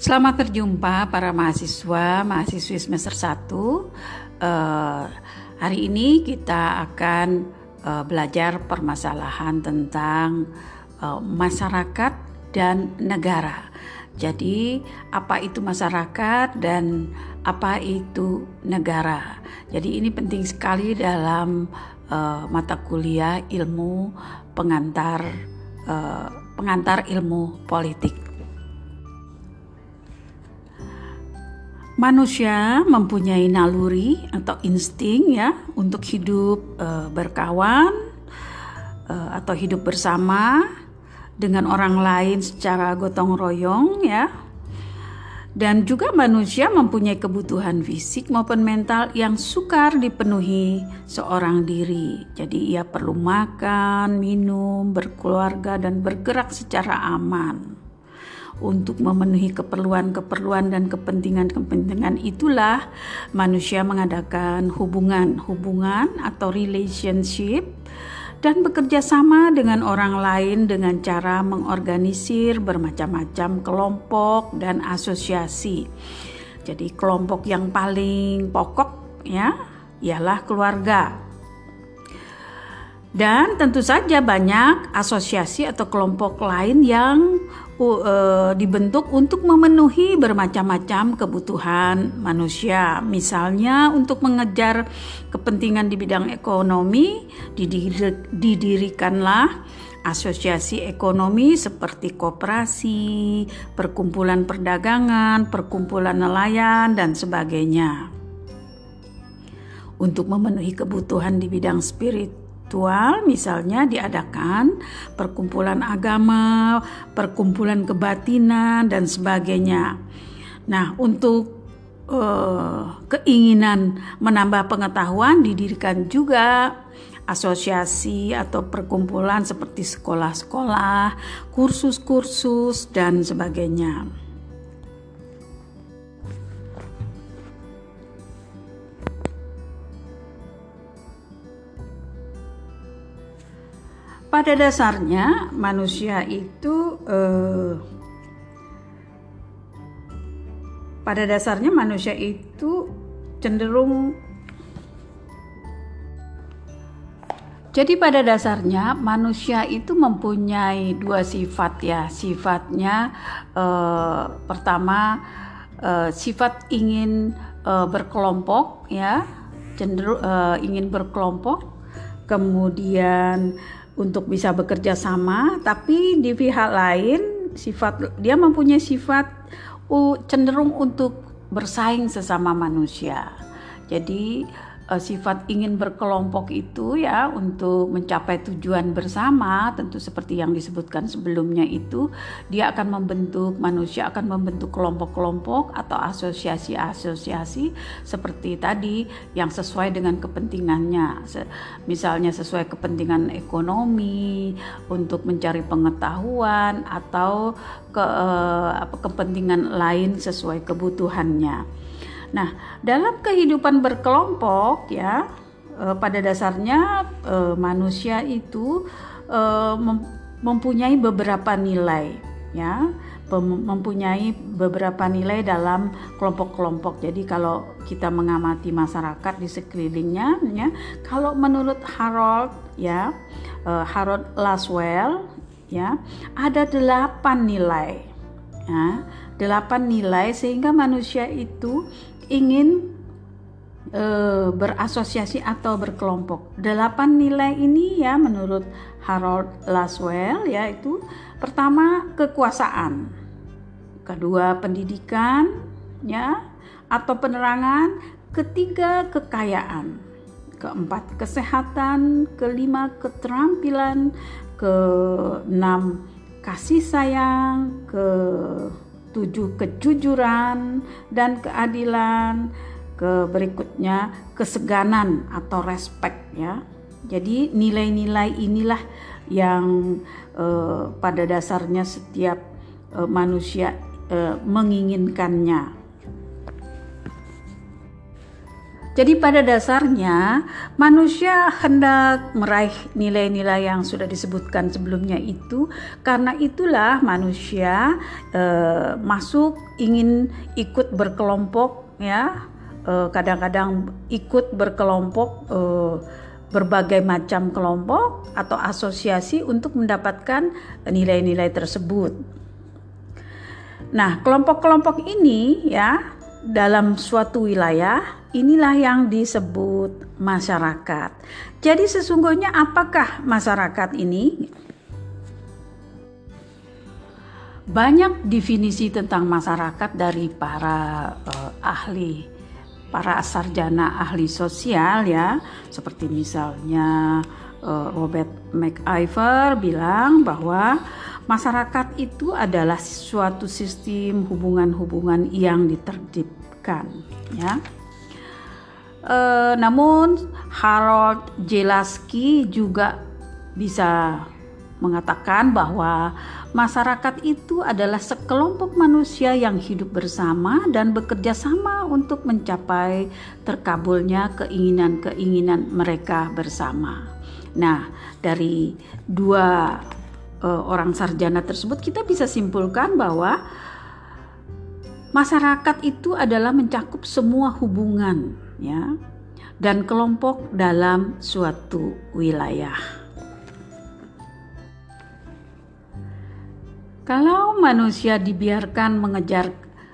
Selamat berjumpa para mahasiswa, mahasiswi semester 1. Uh, eh, hari ini kita akan uh, belajar permasalahan tentang uh, masyarakat dan negara. Jadi, apa itu masyarakat dan apa itu negara? Jadi, ini penting sekali dalam uh, mata kuliah ilmu pengantar uh, pengantar ilmu politik. Manusia mempunyai naluri atau insting ya untuk hidup e, berkawan e, atau hidup bersama dengan orang lain secara gotong royong ya. Dan juga manusia mempunyai kebutuhan fisik maupun mental yang sukar dipenuhi seorang diri. Jadi ia perlu makan, minum, berkeluarga dan bergerak secara aman untuk memenuhi keperluan-keperluan dan kepentingan-kepentingan itulah manusia mengadakan hubungan-hubungan atau relationship dan bekerja sama dengan orang lain dengan cara mengorganisir bermacam-macam kelompok dan asosiasi. Jadi kelompok yang paling pokok ya ialah keluarga. Dan tentu saja banyak asosiasi atau kelompok lain yang uh, dibentuk untuk memenuhi bermacam-macam kebutuhan manusia. Misalnya untuk mengejar kepentingan di bidang ekonomi, didir didirikanlah asosiasi ekonomi seperti koperasi, perkumpulan perdagangan, perkumpulan nelayan dan sebagainya. Untuk memenuhi kebutuhan di bidang spirit spiritual misalnya diadakan perkumpulan agama, perkumpulan kebatinan dan sebagainya. Nah, untuk uh, keinginan menambah pengetahuan didirikan juga asosiasi atau perkumpulan seperti sekolah-sekolah, kursus-kursus dan sebagainya. Pada dasarnya manusia itu eh, pada dasarnya manusia itu cenderung jadi pada dasarnya manusia itu mempunyai dua sifat ya. Sifatnya eh, pertama eh, sifat ingin eh, berkelompok ya cenderung eh, ingin berkelompok kemudian untuk bisa bekerja sama, tapi di pihak lain sifat dia mempunyai sifat cenderung untuk bersaing sesama manusia. Jadi uh, sifat ingin berkelompok itu ya untuk mencapai tujuan bersama tentu seperti yang disebutkan sebelumnya itu dia akan membentuk manusia akan membentuk kelompok-kelompok atau asosiasi-asosiasi seperti tadi yang sesuai dengan kepentingannya misalnya sesuai kepentingan ekonomi untuk mencari pengetahuan atau ke uh, kepentingan lain sesuai kebutuhannya. Nah, dalam kehidupan berkelompok ya, e, pada dasarnya e, manusia itu e, mempunyai beberapa nilai ya, mempunyai beberapa nilai dalam kelompok-kelompok. Jadi kalau kita mengamati masyarakat di sekelilingnya ya, kalau menurut Harold ya, e, Harold Laswell ya, ada delapan nilai. Ya, delapan nilai sehingga manusia itu ingin e, berasosiasi atau berkelompok. Delapan nilai ini ya menurut Harold Laswell yaitu pertama kekuasaan, kedua pendidikan ya atau penerangan, ketiga kekayaan, keempat kesehatan, kelima keterampilan, keenam kasih sayang, ke tujuh kejujuran dan keadilan, ke berikutnya keseganan atau respect ya. Jadi nilai-nilai inilah yang eh, pada dasarnya setiap eh, manusia eh, menginginkannya. Jadi pada dasarnya manusia hendak meraih nilai-nilai yang sudah disebutkan sebelumnya itu karena itulah manusia eh, masuk ingin ikut berkelompok ya eh, kadang-kadang ikut berkelompok eh, berbagai macam kelompok atau asosiasi untuk mendapatkan nilai-nilai tersebut. Nah, kelompok-kelompok ini ya dalam suatu wilayah, inilah yang disebut masyarakat. Jadi sesungguhnya apakah masyarakat ini? Banyak definisi tentang masyarakat dari para uh, ahli, para sarjana ahli sosial ya, seperti misalnya uh, Robert McIver bilang bahwa Masyarakat itu adalah suatu sistem hubungan-hubungan yang ditertibkan, ya. E, namun Harold Jelaski juga bisa mengatakan bahwa masyarakat itu adalah sekelompok manusia yang hidup bersama dan bekerja sama untuk mencapai terkabulnya keinginan-keinginan mereka bersama. Nah, dari dua uh, orang sarjana tersebut kita bisa simpulkan bahwa masyarakat itu adalah mencakup semua hubungan ya dan kelompok dalam suatu wilayah. Kalau manusia dibiarkan mengejar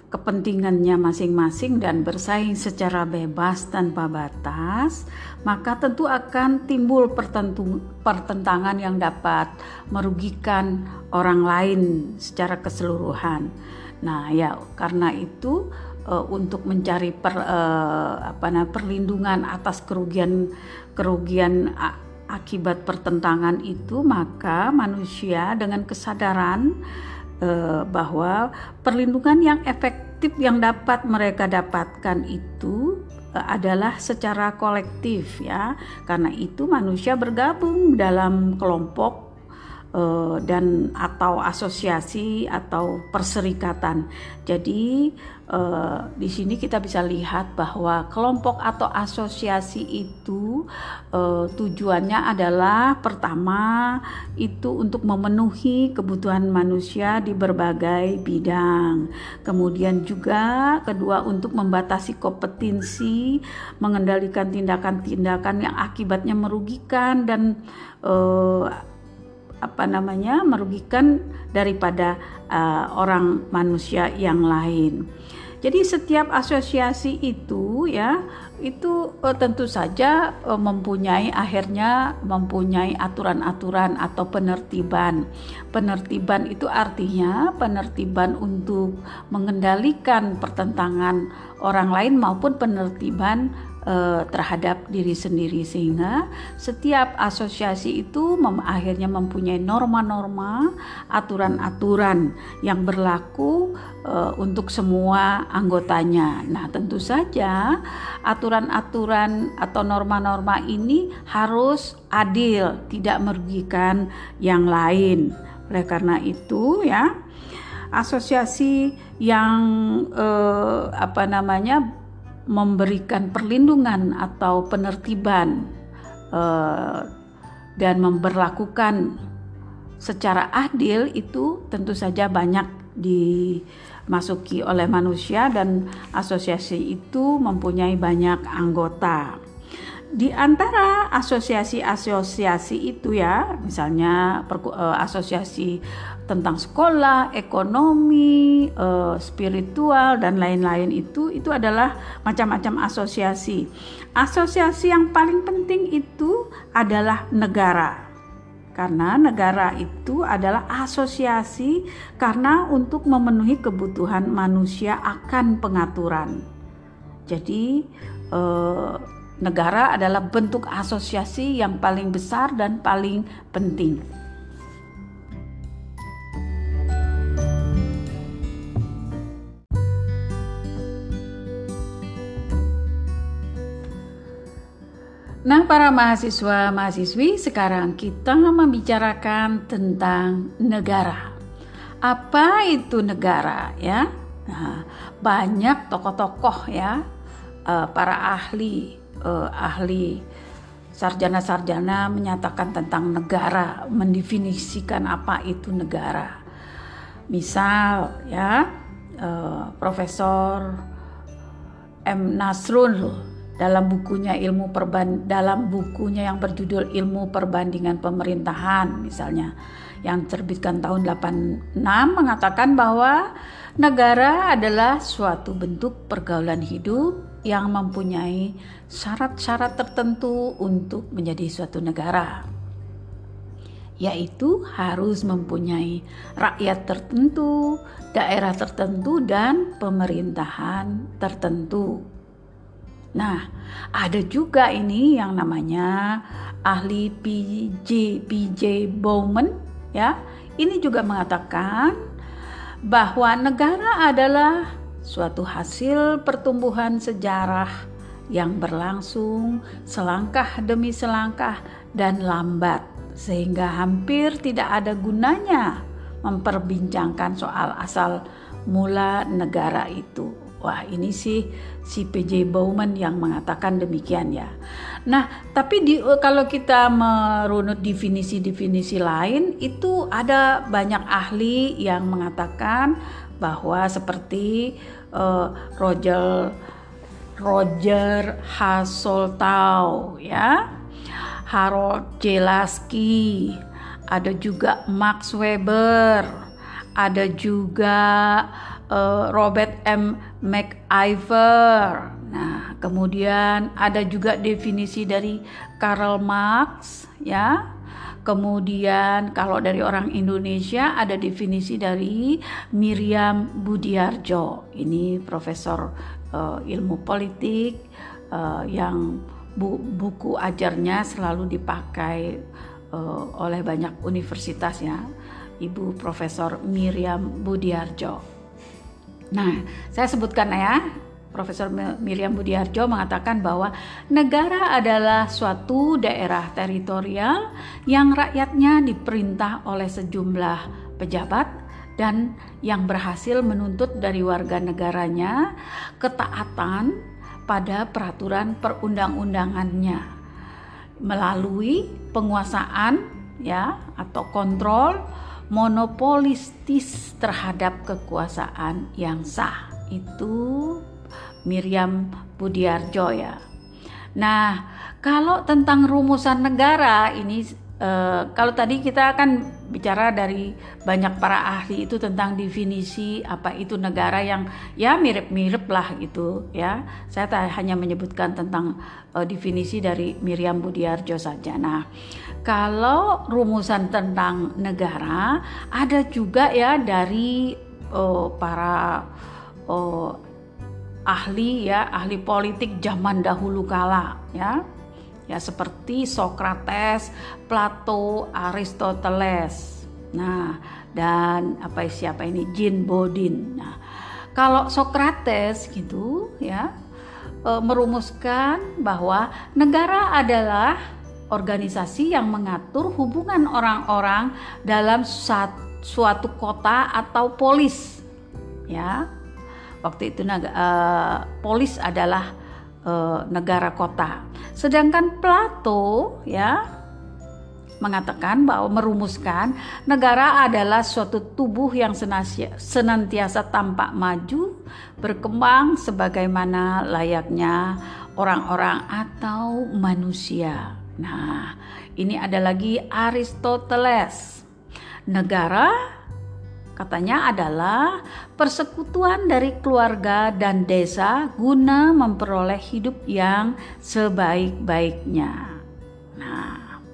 kepentingannya masing-masing dan bersaing secara bebas tanpa batas, maka tentu akan timbul pertentangan yang dapat merugikan orang lain secara keseluruhan. Nah, ya karena itu uh, untuk mencari per, uh, apa nah, perlindungan atas kerugian kerugian akibat pertentangan itu, maka manusia dengan kesadaran bahwa perlindungan yang efektif yang dapat mereka dapatkan itu eh, adalah secara kolektif ya karena itu manusia bergabung dalam kelompok uh, dan atau asosiasi atau perserikatan. Jadi uh, di sini kita bisa lihat bahwa kelompok atau asosiasi itu uh, tujuannya adalah pertama itu untuk memenuhi kebutuhan manusia di berbagai bidang. Kemudian juga kedua untuk membatasi kompetensi, mengendalikan tindakan-tindakan yang akibatnya merugikan dan uh, apa namanya merugikan daripada uh, orang manusia yang lain. Jadi setiap asosiasi itu ya itu uh, tentu saja uh, mempunyai akhirnya mempunyai aturan-aturan atau penertiban. Penertiban itu artinya penertiban untuk mengendalikan pertentangan orang lain maupun penertiban uh, terhadap diri sendiri sehingga setiap asosiasi itu mem akhirnya mempunyai norma-norma, aturan-aturan yang berlaku uh, untuk semua anggotanya. Nah, tentu saja aturan-aturan atau norma-norma ini harus adil, tidak merugikan yang lain. Oleh karena itu ya asosiasi yang eh, apa namanya memberikan perlindungan atau penertiban uh, dan memperlakukan secara adil itu tentu saja banyak dimasuki oleh manusia dan asosiasi itu mempunyai banyak anggota. Di antara asosiasi-asosiasi itu ya, misalnya uh, asosiasi tentang sekolah, ekonomi, uh, spiritual dan lain-lain itu itu adalah macam-macam asosiasi. Asosiasi yang paling penting itu adalah negara. Karena negara itu adalah asosiasi karena untuk memenuhi kebutuhan manusia akan pengaturan. Jadi eh, negara adalah bentuk asosiasi yang paling besar dan paling penting. Nah, para mahasiswa mahasiswi, sekarang kita membicarakan tentang negara. Apa itu negara ya? Nah, banyak tokoh-tokoh ya uh, para ahli uh, ahli sarjana-sarjana menyatakan tentang negara, mendefinisikan apa itu negara. Misal ya, uh, Profesor M Nasrul dalam bukunya ilmu perban dalam bukunya yang berjudul Ilmu Perbandingan Pemerintahan misalnya yang terbitkan tahun 86 mengatakan bahwa negara adalah suatu bentuk pergaulan hidup yang mempunyai syarat-syarat tertentu untuk menjadi suatu negara, yaitu harus mempunyai rakyat tertentu, daerah tertentu, dan pemerintahan tertentu. Nah, ada juga ini yang namanya ahli PJ PJ Bowman ya. Ini juga mengatakan bahwa negara adalah suatu hasil pertumbuhan sejarah yang berlangsung selangkah demi selangkah dan lambat, sehingga hampir tidak ada gunanya memperbincangkan soal asal mula negara itu. Wah, ini sih si PJ Bowman yang mengatakan demikian ya. Nah, tapi di, kalau kita merunut definisi-definisi lain, itu ada banyak ahli yang mengatakan bahwa seperti uh, Roger Roger Hasoltau ya Harold Jelaski ada juga Max Weber ada juga uh, Robert M. McIver nah kemudian ada juga definisi dari Karl Marx ya Kemudian kalau dari orang Indonesia ada definisi dari Miriam Budiarjo. Ini profesor uh, ilmu politik uh, yang bu buku ajarnya selalu dipakai uh, oleh banyak universitas ya. Ibu Profesor Miriam Budiarjo. Nah, saya sebutkan ya Profesor Miriam Budiarjo mengatakan bahwa negara adalah suatu daerah teritorial yang rakyatnya diperintah oleh sejumlah pejabat dan yang berhasil menuntut dari warga negaranya ketaatan pada peraturan perundang-undangannya melalui penguasaan ya atau kontrol monopolistis terhadap kekuasaan yang sah itu Miriam Budiarjo ya. Nah, kalau tentang rumusan negara ini uh, kalau tadi kita akan bicara dari banyak para ahli itu tentang definisi apa itu negara yang ya mirip-mirip lah gitu ya. Saya hanya menyebutkan tentang uh, definisi dari Miriam Budiarjo saja. Nah, kalau rumusan tentang negara ada juga ya dari uh, para ahli ya, ahli politik zaman dahulu kala ya. Ya seperti Socrates, Plato, Aristoteles. Nah, dan apa siapa ini Jean Bodin. Nah, kalau Socrates gitu ya e, merumuskan bahwa negara adalah organisasi yang mengatur hubungan orang-orang dalam suatu kota atau polis ya Waktu itu uh, polis adalah uh, negara kota. Sedangkan Plato ya mengatakan bahwa merumuskan negara adalah suatu tubuh yang senantiasa tampak maju, berkembang sebagaimana layaknya orang-orang atau manusia. Nah, ini ada lagi Aristoteles. Negara Katanya adalah persekutuan dari keluarga dan desa guna memperoleh hidup yang sebaik-baiknya. Nah,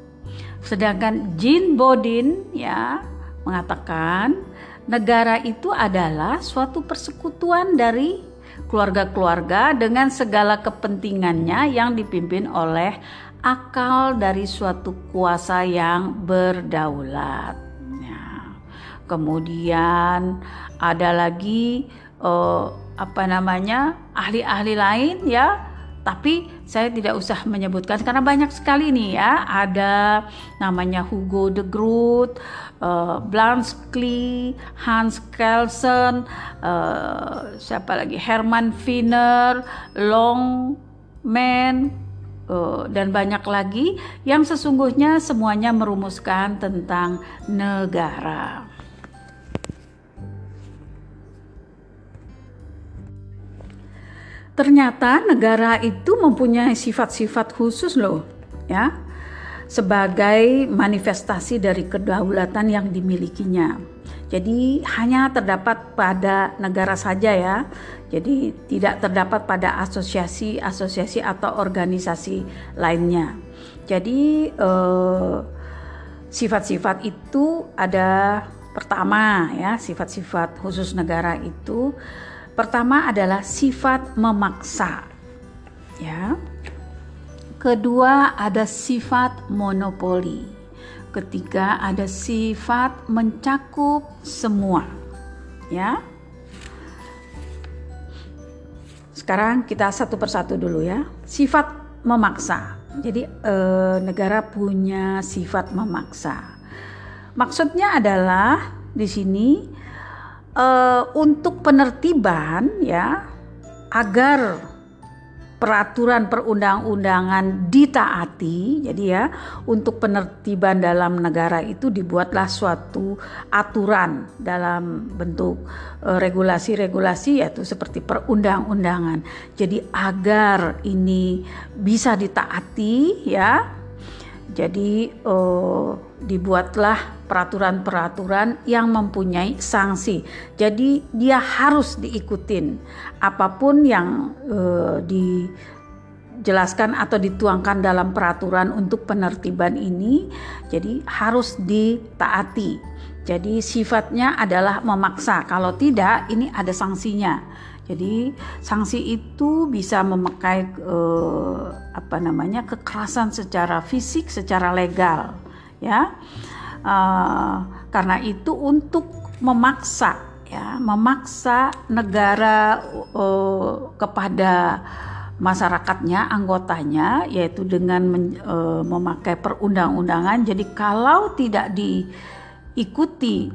sedangkan Jean Bodin ya mengatakan negara itu adalah suatu persekutuan dari keluarga-keluarga dengan segala kepentingannya yang dipimpin oleh akal dari suatu kuasa yang berdaulat kemudian ada lagi uh, apa namanya ahli-ahli lain ya. Tapi saya tidak usah menyebutkan karena banyak sekali nih ya. Ada namanya Hugo de Groot, uh, Blanche Klee, Hans Kelsen, uh, siapa lagi? Herman Finner, Longman uh, dan banyak lagi yang sesungguhnya semuanya merumuskan tentang negara. Ternyata negara itu mempunyai sifat-sifat khusus loh, ya. Sebagai manifestasi dari kedaulatan yang dimilikinya. Jadi hanya terdapat pada negara saja ya. Jadi tidak terdapat pada asosiasi-asosiasi atau organisasi lainnya. Jadi eh, sifat-sifat itu ada pertama ya, sifat-sifat khusus negara itu Pertama adalah sifat memaksa. Ya. Kedua ada sifat monopoli. Ketiga ada sifat mencakup semua. Ya. Sekarang kita satu persatu dulu ya. Sifat memaksa. Jadi eh, negara punya sifat memaksa. Maksudnya adalah di sini uh, untuk penertiban ya agar peraturan perundang-undangan ditaati. Jadi ya, untuk penertiban dalam negara itu dibuatlah suatu aturan dalam bentuk uh, regulasi-regulasi yaitu seperti perundang-undangan. Jadi agar ini bisa ditaati ya jadi uh, dibuatlah peraturan-peraturan yang mempunyai sanksi. Jadi dia harus diikutin apa pun yang uh, dijelaskan atau dituangkan dalam peraturan untuk penertiban ini. Jadi harus ditaati. Jadi sifatnya adalah memaksa. Kalau tidak, ini ada sanksinya. Jadi sanksi itu bisa memakai eh, apa namanya kekerasan secara fisik, secara legal, ya. Eh, karena itu untuk memaksa, ya, memaksa negara eh, kepada masyarakatnya, anggotanya, yaitu dengan men, eh, memakai perundang-undangan. Jadi kalau tidak diikuti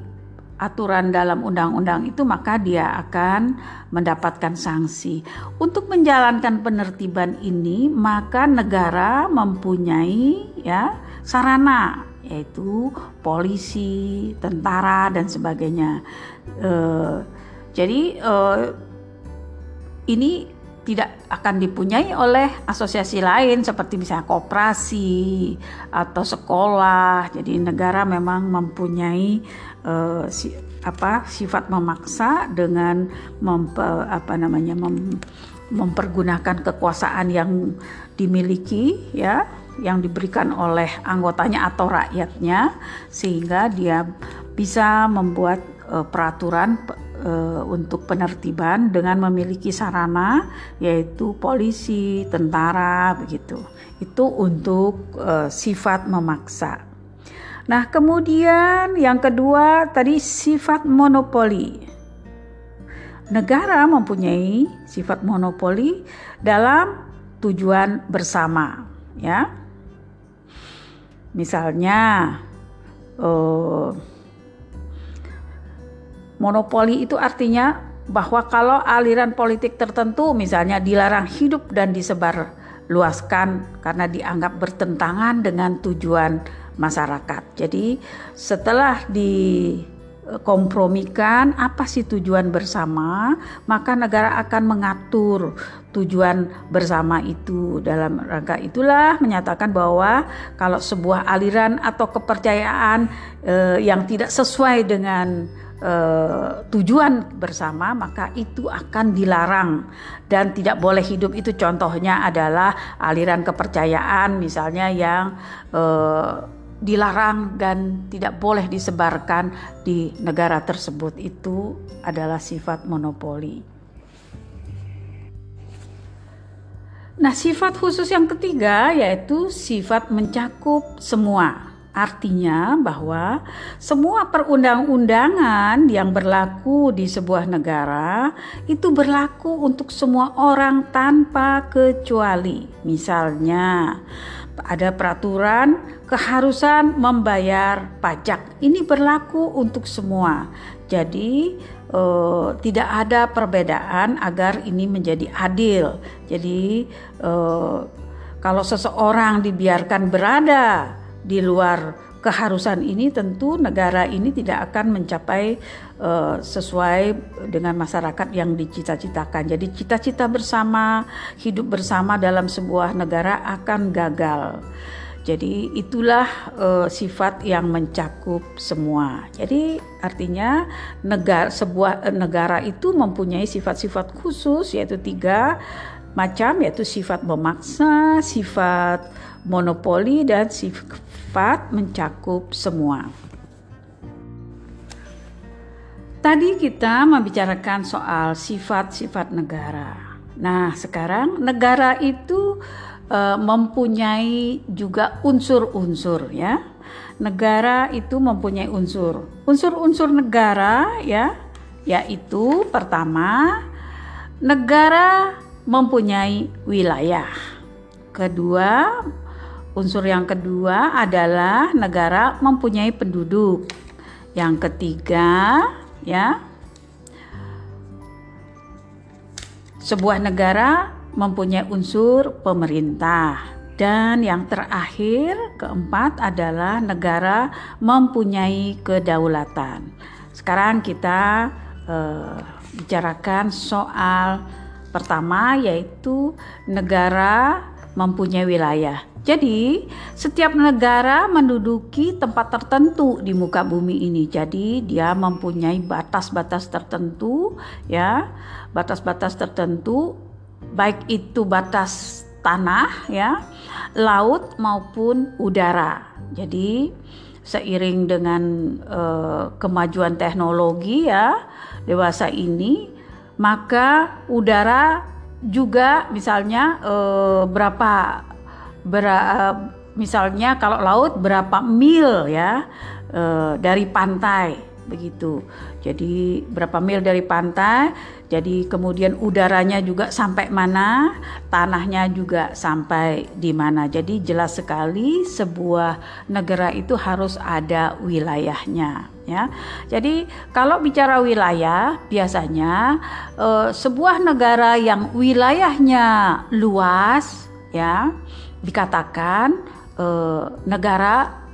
aturan dalam undang-undang itu maka dia akan mendapatkan sanksi. Untuk menjalankan penertiban ini maka negara mempunyai ya sarana yaitu polisi, tentara dan sebagainya. Uh, jadi uh, ini tidak akan dipunyai oleh asosiasi lain seperti misalnya koperasi atau sekolah. Jadi negara memang mempunyai uh, si, apa sifat memaksa dengan mempe, apa namanya mem, mempergunakan kekuasaan yang dimiliki ya yang diberikan oleh anggotanya atau rakyatnya sehingga dia bisa membuat uh, peraturan uh, untuk penertiban dengan memiliki sarana yaitu polisi, tentara begitu. Itu untuk uh, sifat memaksa. Nah, kemudian yang kedua tadi sifat monopoli. Negara mempunyai sifat monopoli dalam tujuan bersama, ya. Misalnya uh, Monopoli itu artinya bahwa kalau aliran politik tertentu misalnya dilarang hidup dan disebar luaskan karena dianggap bertentangan dengan tujuan masyarakat. Jadi setelah dikompromikan apa sih tujuan bersama, maka negara akan mengatur tujuan bersama itu. Dalam rangka itulah menyatakan bahwa kalau sebuah aliran atau kepercayaan eh, yang tidak sesuai dengan uh, tujuan bersama maka itu akan dilarang dan tidak boleh hidup itu contohnya adalah aliran kepercayaan misalnya yang uh, dilarang dan tidak boleh disebarkan di negara tersebut itu adalah sifat monopoli. Nah, sifat khusus yang ketiga yaitu sifat mencakup semua Artinya bahwa semua perundang-undangan yang berlaku di sebuah negara itu berlaku untuk semua orang tanpa kecuali. Misalnya, ada peraturan keharusan membayar pajak. Ini berlaku untuk semua. Jadi, eh, tidak ada perbedaan agar ini menjadi adil. Jadi, eh, kalau seseorang dibiarkan berada di luar keharusan ini tentu negara ini tidak akan mencapai uh, sesuai dengan masyarakat yang dicita-citakan. Jadi cita-cita bersama, hidup bersama dalam sebuah negara akan gagal. Jadi itulah uh, sifat yang mencakup semua. Jadi artinya negara sebuah negara itu mempunyai sifat-sifat khusus yaitu tiga macam yaitu sifat memaksa, sifat monopoli dan sifat mencakup semua. Tadi kita membicarakan soal sifat-sifat negara. Nah, sekarang negara itu e, mempunyai juga unsur-unsur ya. Negara itu mempunyai unsur. Unsur-unsur negara ya yaitu pertama negara mempunyai wilayah. Kedua, unsur yang kedua adalah negara mempunyai penduduk. Yang ketiga, ya. Sebuah negara mempunyai unsur pemerintah. Dan yang terakhir, keempat adalah negara mempunyai kedaulatan. Sekarang kita uh, bicarakan soal Pertama yaitu negara mempunyai wilayah. Jadi, setiap negara menduduki tempat tertentu di muka bumi ini. Jadi, dia mempunyai batas-batas tertentu, ya, batas-batas tertentu, baik itu batas tanah, ya, laut maupun udara. Jadi, seiring dengan uh, kemajuan teknologi, ya, dewasa ini maka udara juga misalnya eh, berapa ber, eh, misalnya kalau laut berapa mil ya eh, dari pantai begitu. Jadi berapa mil dari pantai, jadi kemudian udaranya juga sampai mana, tanahnya juga sampai di mana. Jadi jelas sekali sebuah negara itu harus ada wilayahnya ya. Jadi kalau bicara wilayah biasanya eh, sebuah negara yang wilayahnya luas ya dikatakan eh, negara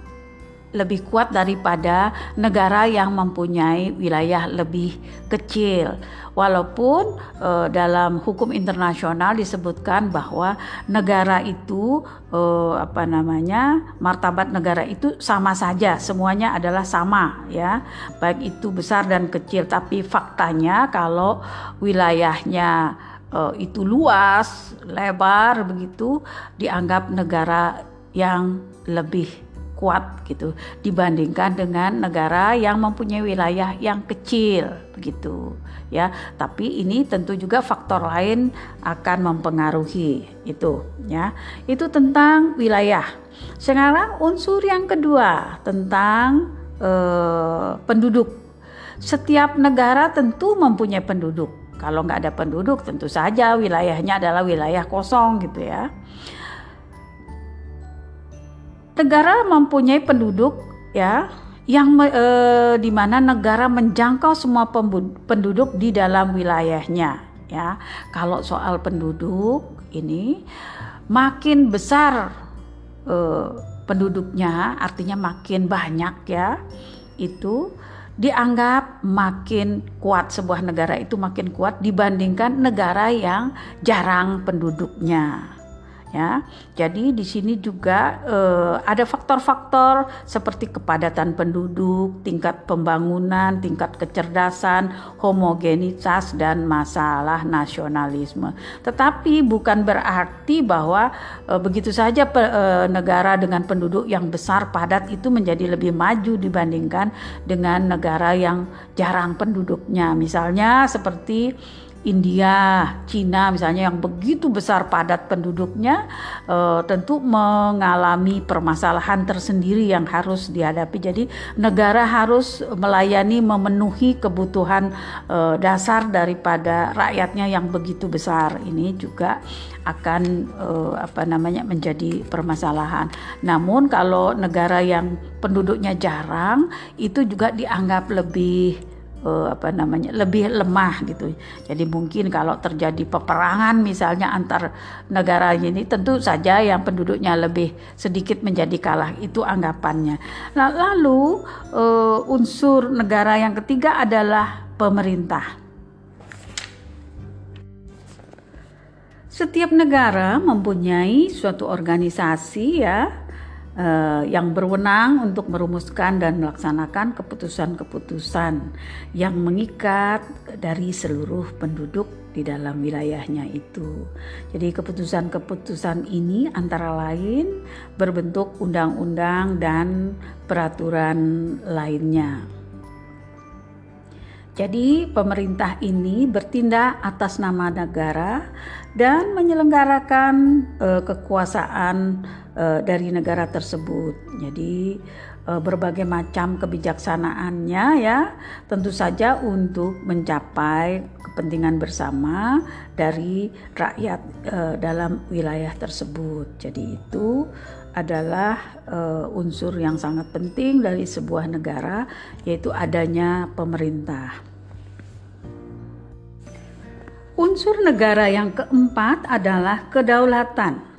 lebih kuat daripada negara yang mempunyai wilayah lebih kecil. Walaupun e, dalam hukum internasional disebutkan bahwa negara itu e, apa namanya martabat negara itu sama saja, semuanya adalah sama ya, baik itu besar dan kecil. Tapi faktanya kalau wilayahnya e, itu luas, lebar begitu, dianggap negara yang lebih kuat gitu dibandingkan dengan negara yang mempunyai wilayah yang kecil begitu ya. Tapi ini tentu juga faktor lain akan mempengaruhi itu ya. Itu tentang wilayah. Sekarang unsur yang kedua tentang eh, penduduk. Setiap negara tentu mempunyai penduduk. Kalau nggak ada penduduk tentu saja wilayahnya adalah wilayah kosong gitu ya negara mempunyai penduduk ya yang e, di mana negara menjangkau semua penduduk di dalam wilayahnya ya. Kalau soal penduduk ini makin besar e, penduduknya artinya makin banyak ya. Itu dianggap makin kuat sebuah negara itu makin kuat dibandingkan negara yang jarang penduduknya ya. Jadi di sini juga eh, ada faktor-faktor seperti kepadatan penduduk, tingkat pembangunan, tingkat kecerdasan, homogenitas dan masalah nasionalisme. Tetapi bukan berarti bahwa eh, begitu saja pe, eh, negara dengan penduduk yang besar padat itu menjadi lebih maju dibandingkan dengan negara yang jarang penduduknya. Misalnya seperti India, Cina misalnya yang begitu besar padat penduduknya uh, tentu mengalami permasalahan tersendiri yang harus dihadapi. Jadi negara harus melayani memenuhi kebutuhan uh, dasar daripada rakyatnya yang begitu besar. Ini juga akan uh, apa namanya menjadi permasalahan. Namun kalau negara yang penduduknya jarang itu juga dianggap lebih uh, apa namanya lebih lemah gitu. Jadi mungkin kalau terjadi peperangan misalnya antar negara ini tentu saja yang penduduknya lebih sedikit menjadi kalah itu anggapannya. Nah, lalu uh, unsur negara yang ketiga adalah pemerintah. Setiap negara mempunyai suatu organisasi ya uh, yang berwenang untuk merumuskan dan melaksanakan keputusan-keputusan yang mengikat dari seluruh penduduk di dalam wilayahnya itu. Jadi keputusan-keputusan ini antara lain berbentuk undang-undang dan peraturan lainnya. Jadi pemerintah ini bertindak atas nama negara dan menyelenggarakan uh, kekuasaan uh, dari negara tersebut. Jadi uh, berbagai macam kebijaksanaannya ya tentu saja untuk mencapai kepentingan bersama dari rakyat uh, dalam wilayah tersebut. Jadi itu adalah unsur yang sangat penting dari sebuah negara yaitu adanya pemerintah. Unsur negara yang keempat adalah kedaulatan.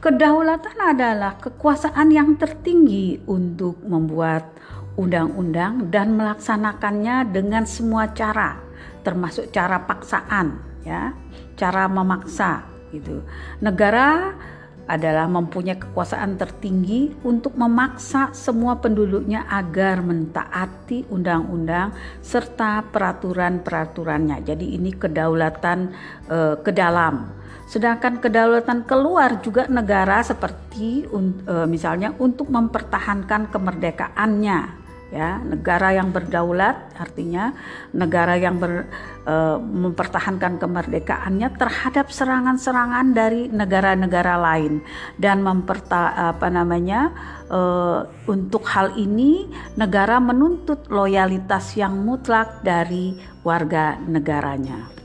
Kedaulatan adalah kekuasaan yang tertinggi untuk membuat undang-undang dan melaksanakannya dengan semua cara, termasuk cara paksaan, ya, cara memaksa gitu. Negara adalah mempunyai kekuasaan tertinggi untuk memaksa semua penduduknya agar mentaati undang-undang serta peraturan-peraturannya. Jadi ini kedaulatan eh, ke dalam Sedangkan kedaulatan keluar juga negara seperti e, misalnya untuk mempertahankan kemerdekaannya ya negara yang berdaulat artinya negara yang ber, e, mempertahankan kemerdekaannya terhadap serangan-serangan dari negara-negara lain dan memperta apa namanya e, untuk hal ini negara menuntut loyalitas yang mutlak dari warga negaranya.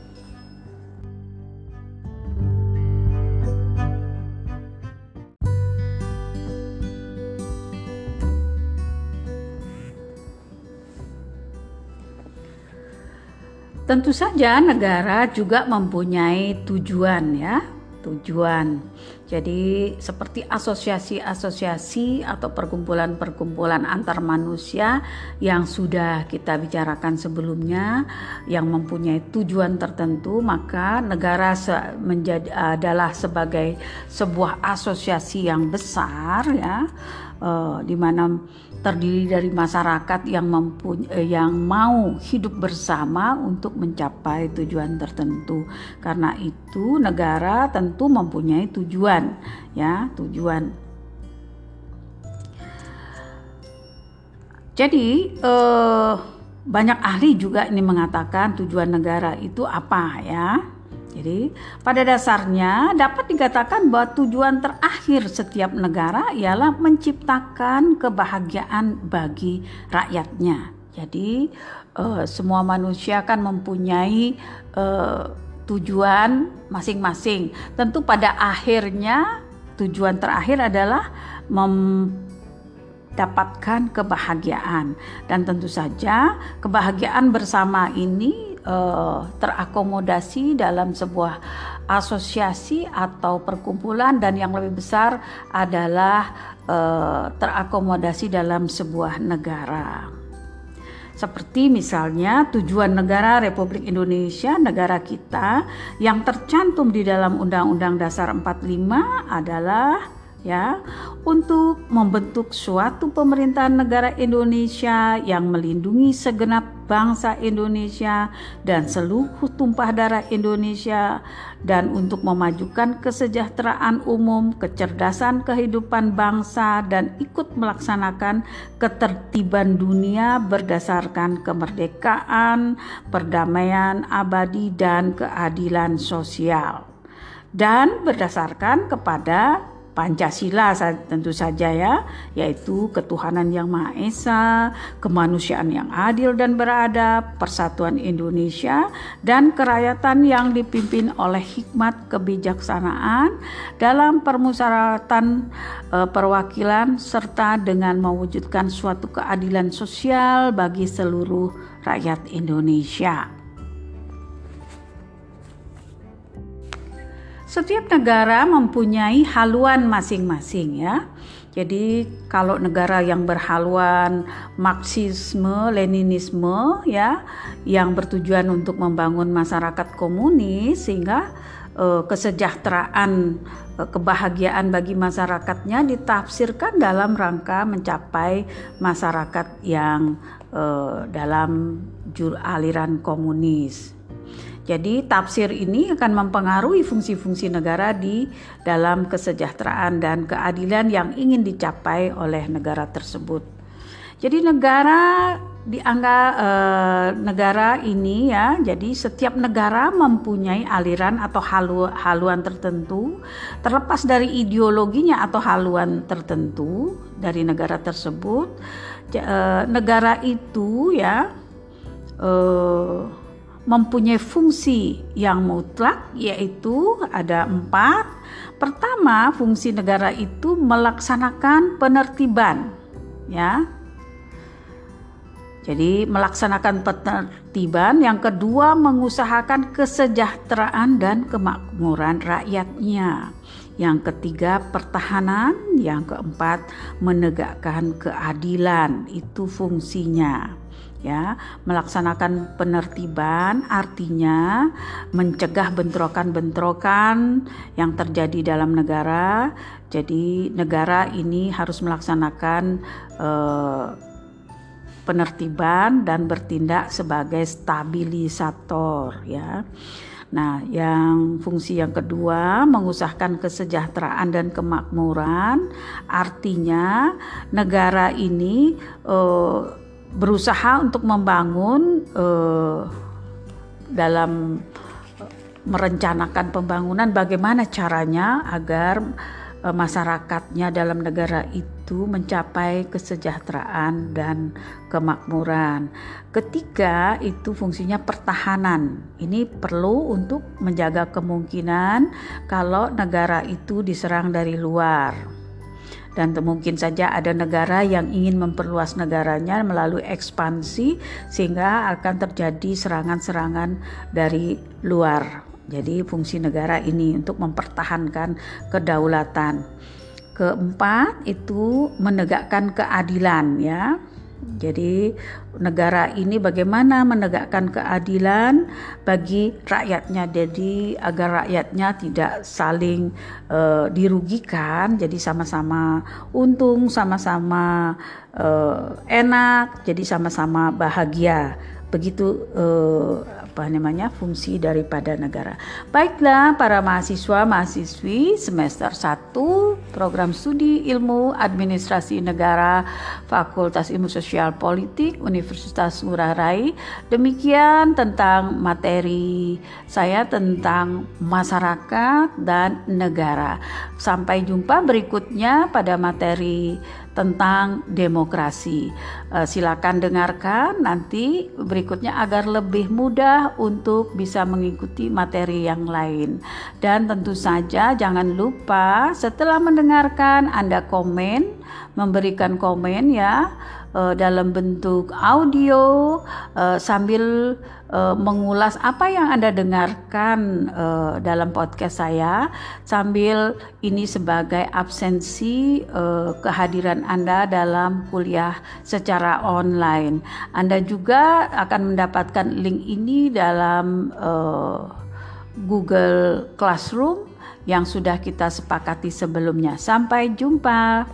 Tentu saja negara juga mempunyai tujuan ya, tujuan. Jadi seperti asosiasi-asosiasi atau perkumpulan-perkumpulan antar manusia yang sudah kita bicarakan sebelumnya yang mempunyai tujuan tertentu, maka negara menjadi adalah sebagai sebuah asosiasi yang besar ya, uh, di mana terdiri dari masyarakat yang mempunyai eh, yang mau hidup bersama untuk mencapai tujuan tertentu. Karena itu negara tentu mempunyai tujuan, ya, tujuan. Jadi eh, banyak ahli juga ini mengatakan tujuan negara itu apa ya? Jadi, pada dasarnya dapat dikatakan bahwa tujuan terakhir setiap negara ialah menciptakan kebahagiaan bagi rakyatnya. Jadi, uh, semua manusia kan mempunyai uh, tujuan masing-masing. Tentu pada akhirnya tujuan terakhir adalah mendapatkan kebahagiaan dan tentu saja kebahagiaan bersama ini uh, terakomodasi dalam sebuah asosiasi atau perkumpulan dan yang lebih besar adalah uh, terakomodasi dalam sebuah negara. Seperti misalnya tujuan negara Republik Indonesia, negara kita yang tercantum di dalam Undang-Undang Dasar 45 adalah ya untuk membentuk suatu pemerintahan negara Indonesia yang melindungi segenap bangsa Indonesia dan seluruh tumpah darah Indonesia dan untuk memajukan kesejahteraan umum, kecerdasan kehidupan bangsa dan ikut melaksanakan ketertiban dunia berdasarkan kemerdekaan, perdamaian abadi dan keadilan sosial. Dan berdasarkan kepada Pancasila tentu saja ya, yaitu ketuhanan yang Maha Esa, kemanusiaan yang adil dan beradab, persatuan Indonesia, dan kerakyatan yang dipimpin oleh hikmat kebijaksanaan dalam permusyawaratan e, perwakilan serta dengan mewujudkan suatu keadilan sosial bagi seluruh rakyat Indonesia. Setiap negara mempunyai haluan masing-masing ya. Jadi kalau negara yang berhaluan Marxisme, Leninisme ya yang bertujuan untuk membangun masyarakat komunis sehingga eh, kesejahteraan eh, kebahagiaan bagi masyarakatnya ditafsirkan dalam rangka mencapai masyarakat yang eh, dalam aliran komunis. Jadi tafsir ini akan mempengaruhi fungsi-fungsi negara di dalam kesejahteraan dan keadilan yang ingin dicapai oleh negara tersebut. Jadi negara dianggap eh, negara ini ya, jadi setiap negara mempunyai aliran atau halu, haluan tertentu, terlepas dari ideologinya atau haluan tertentu dari negara tersebut. Eh, negara itu ya. Eh, mempunyai fungsi yang mutlak yaitu ada empat. Pertama, fungsi negara itu melaksanakan penertiban, ya. Jadi melaksanakan penertiban, yang kedua mengusahakan kesejahteraan dan kemakmuran rakyatnya. Yang ketiga pertahanan, yang keempat menegakkan keadilan, itu fungsinya ya melaksanakan penertiban artinya mencegah bentrokan-bentrokan yang terjadi dalam negara. Jadi negara ini harus melaksanakan eh, penertiban dan bertindak sebagai stabilisator ya. Nah, yang fungsi yang kedua mengusahakan kesejahteraan dan kemakmuran, artinya negara ini eh, berusaha untuk membangun uh, dalam merencanakan pembangunan bagaimana caranya agar uh, masyarakatnya dalam negara itu mencapai kesejahteraan dan kemakmuran. Ketiga, itu fungsinya pertahanan. Ini perlu untuk menjaga kemungkinan kalau negara itu diserang dari luar dan mungkin saja ada negara yang ingin memperluas negaranya melalui ekspansi sehingga akan terjadi serangan-serangan dari luar. Jadi fungsi negara ini untuk mempertahankan kedaulatan. Keempat itu menegakkan keadilan ya. Jadi negara ini bagaimana menegakkan keadilan bagi rakyatnya? Jadi agar rakyatnya tidak saling uh, dirugikan jadi sama-sama untung sama-sama uh, enak jadi sama-sama bahagia. Begitu uh, apa namanya fungsi daripada negara. Baiklah para mahasiswa mahasiswi semester 1 program studi ilmu administrasi negara Fakultas Ilmu Sosial Politik Universitas Ngurah Rai. Demikian tentang materi saya tentang masyarakat dan negara. Sampai jumpa berikutnya pada materi tentang demokrasi. Uh, silakan dengarkan nanti berikutnya agar lebih mudah untuk bisa mengikuti materi yang lain. Dan tentu saja jangan lupa setelah mendengarkan Anda komen, memberikan komen ya uh, dalam bentuk audio uh, sambil uh, mengulas apa yang Anda dengarkan uh, dalam podcast saya sambil ini sebagai absensi uh, kehadiran Anda dalam kuliah secara online. Anda juga akan mendapatkan link ini dalam uh, Google Classroom yang sudah kita sepakati sebelumnya. Sampai jumpa.